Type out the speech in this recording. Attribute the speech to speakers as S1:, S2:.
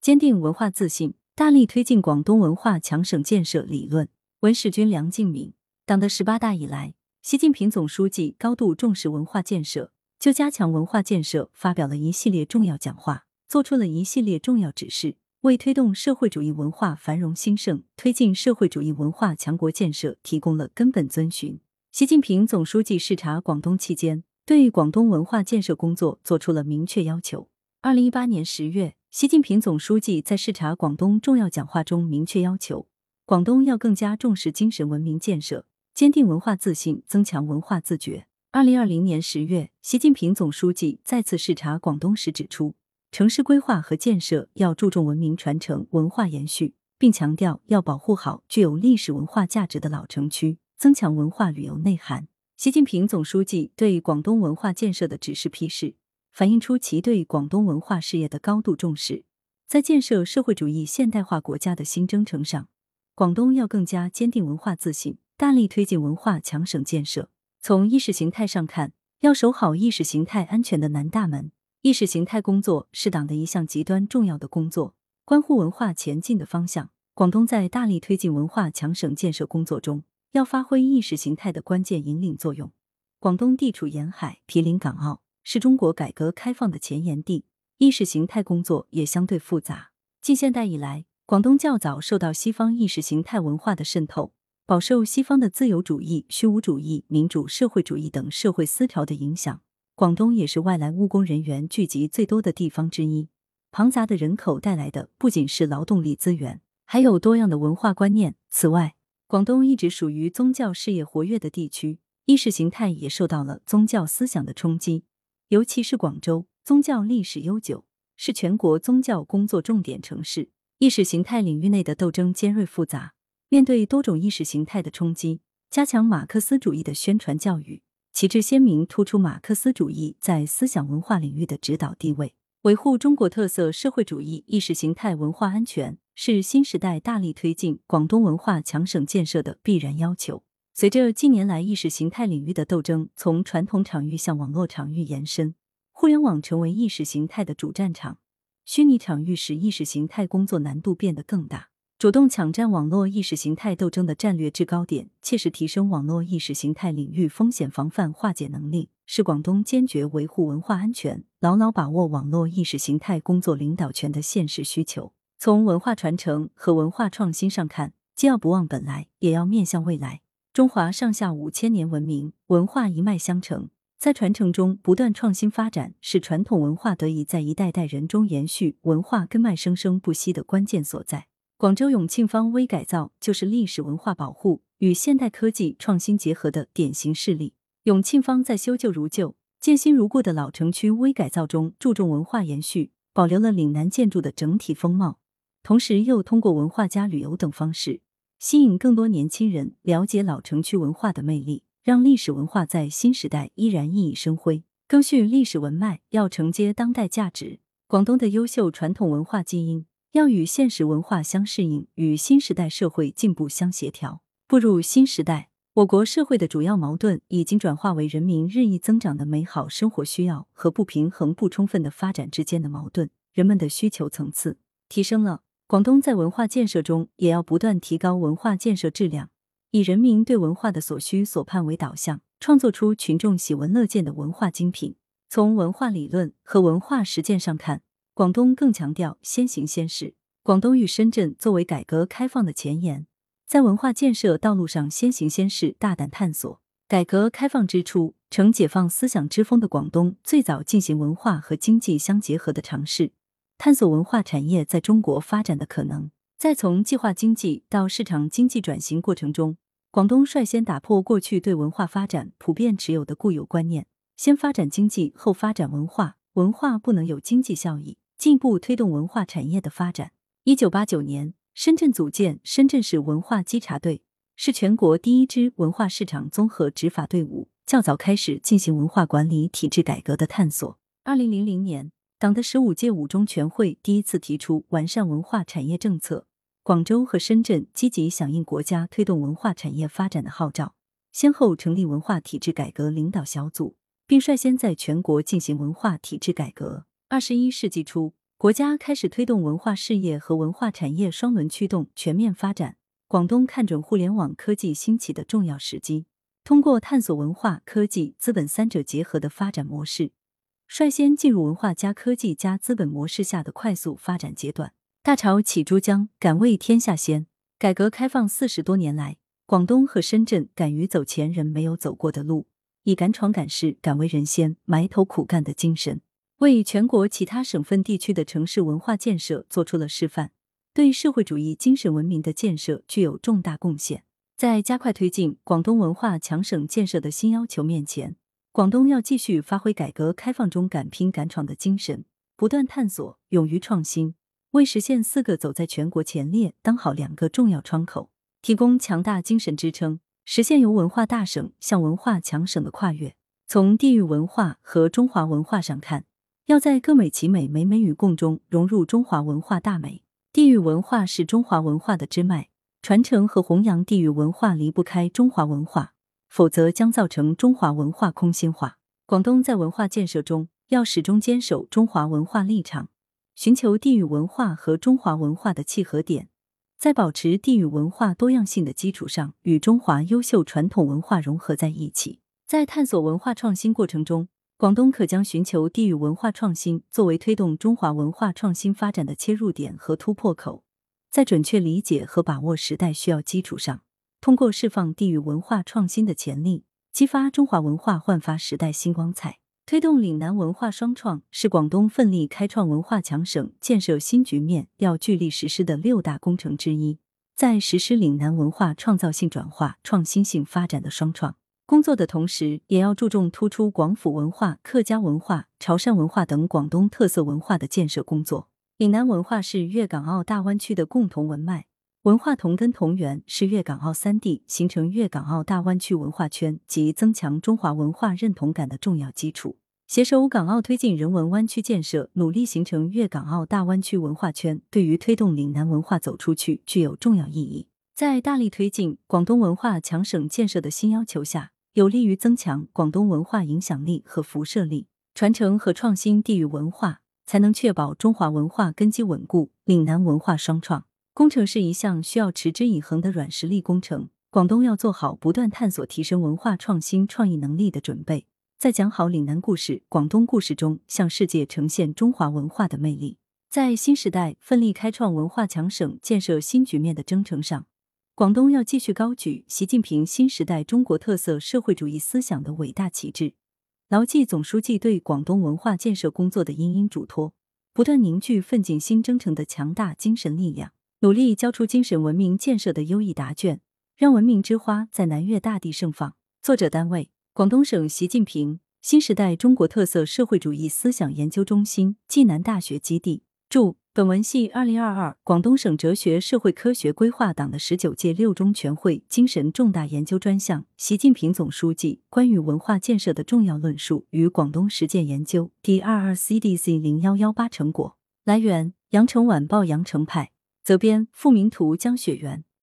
S1: 坚定文化自信，大力推进广东文化强省建设理论。文史君梁敬敏，党的十八大以来，习近平总书记高度重视文化建设，就加强文化建设发表了一系列重要讲话，作出了一系列重要指示，为推动社会主义文化繁荣兴盛、推进社会主义文化强国建设提供了根本遵循。习近平总书记视察广东期间，对广东文化建设工作作出了明确要求。二零一八年十月，习近平总书记在视察广东重要讲话中明确要求，广东要更加重视精神文明建设，坚定文化自信，增强文化自觉。二零二零年十月，习近平总书记再次视察广东时指出，城市规划和建设要注重文明传承、文化延续，并强调要保护好具有历史文化价值的老城区。增强文化旅游内涵。习近平总书记对广东文化建设的指示批示，反映出其对广东文化事业的高度重视。在建设社会主义现代化国家的新征程上，广东要更加坚定文化自信，大力推进文化强省建设。从意识形态上看，要守好意识形态安全的南大门。意识形态工作是党的一项极端重要的工作，关乎文化前进的方向。广东在大力推进文化强省建设工作中。要发挥意识形态的关键引领作用。广东地处沿海，毗邻港澳，是中国改革开放的前沿地，意识形态工作也相对复杂。近现代以来，广东较早受到西方意识形态文化的渗透，饱受西方的自由主义、虚无主义、民主社会主义等社会思潮的影响。广东也是外来务工人员聚集最多的地方之一，庞杂的人口带来的不仅是劳动力资源，还有多样的文化观念。此外，广东一直属于宗教事业活跃的地区，意识形态也受到了宗教思想的冲击。尤其是广州，宗教历史悠久，是全国宗教工作重点城市。意识形态领域内的斗争尖锐复杂，面对多种意识形态的冲击，加强马克思主义的宣传教育，旗帜鲜明突出马克思主义在思想文化领域的指导地位，维护中国特色社会主义意识形态文化安全。是新时代大力推进广东文化强省建设的必然要求。随着近年来意识形态领域的斗争从传统场域向网络场域延伸，互联网成为意识形态的主战场，虚拟场域使意识形态工作难度变得更大。主动抢占网络意识形态斗争的战略制高点，切实提升网络意识形态领域风险防范化解能力，是广东坚决维护文化安全、牢牢把握网络意识形态工作领导权的现实需求。从文化传承和文化创新上看，既要不忘本来，也要面向未来。中华上下五千年文明文化一脉相承，在传承中不断创新发展，是传统文化得以在一代代人中延续、文化根脉生生不息的关键所在。广州永庆坊微改造就是历史文化保护与现代科技创新结合的典型事例。永庆坊在修旧如旧、建新如故的老城区微改造中，注重文化延续，保留了岭南建筑的整体风貌。同时，又通过文化加旅游等方式，吸引更多年轻人了解老城区文化的魅力，让历史文化在新时代依然熠熠生辉。更续历史文脉，要承接当代价值。广东的优秀传统文化基因，要与现实文化相适应，与新时代社会进步相协调。步入新时代，我国社会的主要矛盾已经转化为人民日益增长的美好生活需要和不平衡不充分的发展之间的矛盾。人们的需求层次提升了。广东在文化建设中也要不断提高文化建设质量，以人民对文化的所需所盼为导向，创作出群众喜闻乐见的文化精品。从文化理论和文化实践上看，广东更强调先行先试。广东与深圳作为改革开放的前沿，在文化建设道路上先行先试，大胆探索。改革开放之初，承解放思想之风的广东，最早进行文化和经济相结合的尝试。探索文化产业在中国发展的可能，在从计划经济到市场经济转型过程中，广东率先打破过去对文化发展普遍持有的固有观念，先发展经济后发展文化，文化不能有经济效益，进一步推动文化产业的发展。一九八九年，深圳组建深圳市文化稽查队，是全国第一支文化市场综合执法队伍，较早开始进行文化管理体制改革的探索。二零零零年。党的十五届五中全会第一次提出完善文化产业政策，广州和深圳积极响应国家推动文化产业发展的号召，先后成立文化体制改革领导小组，并率先在全国进行文化体制改革。二十一世纪初，国家开始推动文化事业和文化产业双轮驱动全面发展。广东看准互联网科技兴起的重要时机，通过探索文化、科技、资本三者结合的发展模式，率先进入文化加科技加资本模式下的快速发展阶段。大潮起珠江，敢为天下先。改革开放四十多年来，广东和深圳敢于走前人没有走过的路，以敢闯敢试、敢为人先、埋头苦干的精神，为全国其他省份地区的城市文化建设做出了示范。对社会主义精神文明的建设具有重大贡献。在加快推进广东文化强省建设的新要求面前，广东要继续发挥改革开放中敢拼敢闯的精神，不断探索，勇于创新，为实现四个走在全国前列当好两个重要窗口，提供强大精神支撑，实现由文化大省向文化强省的跨越。从地域文化和中华文化上看，要在各美其美、美美与共中融入中华文化大美。地域文化是中华文化的支脉，传承和弘扬地域文化离不开中华文化，否则将造成中华文化空心化。广东在文化建设中要始终坚守中华文化立场，寻求地域文化和中华文化的契合点，在保持地域文化多样性的基础上，与中华优秀传统文化融合在一起。在探索文化创新过程中。广东可将寻求地域文化创新作为推动中华文化创新发展的切入点和突破口，在准确理解和把握时代需要基础上，通过释放地域文化创新的潜力，激发中华文化焕发时代新光彩，推动岭南文化双创，是广东奋力开创文化强省、建设新局面要聚力实施的六大工程之一。在实施岭南文化创造性转化、创新性发展的双创。工作的同时，也要注重突出广府文化、客家文化、潮汕文化等广东特色文化的建设工作。岭南文化是粤港澳大湾区的共同文脉，文化同根同源，是粤港澳三地形成粤港澳大湾区文化圈及增强中华文化认同感的重要基础。携手港澳推进人文湾区建设，努力形成粤港澳大湾区文化圈，对于推动岭南文化走出去具有重要意义。在大力推进广东文化强省建设的新要求下。有利于增强广东文化影响力和辐射力，传承和创新地域文化，才能确保中华文化根基稳固。岭南文化双创工程是一项需要持之以恒的软实力工程。广东要做好不断探索、提升文化创新创意能力的准备，在讲好岭南故事、广东故事中，向世界呈现中华文化的魅力。在新时代奋力开创文化强省、建设新局面的征程上。广东要继续高举习近平新时代中国特色社会主义思想的伟大旗帜，牢记总书记对广东文化建设工作的殷殷嘱托，不断凝聚奋进新征程的强大精神力量，努力交出精神文明建设的优异答卷，让文明之花在南粤大地盛放。作者单位：广东省习近平新时代中国特色社会主义思想研究中心暨南大学基地。注。本文系二零二二广东省哲学社会科学规划党的十九届六中全会精神重大研究专项，习近平总书记关于文化建设的重要论述与广东实践研究第二二 CDC 零幺幺八成果。来源：羊城晚报羊城派，责编：付明图，江雪原。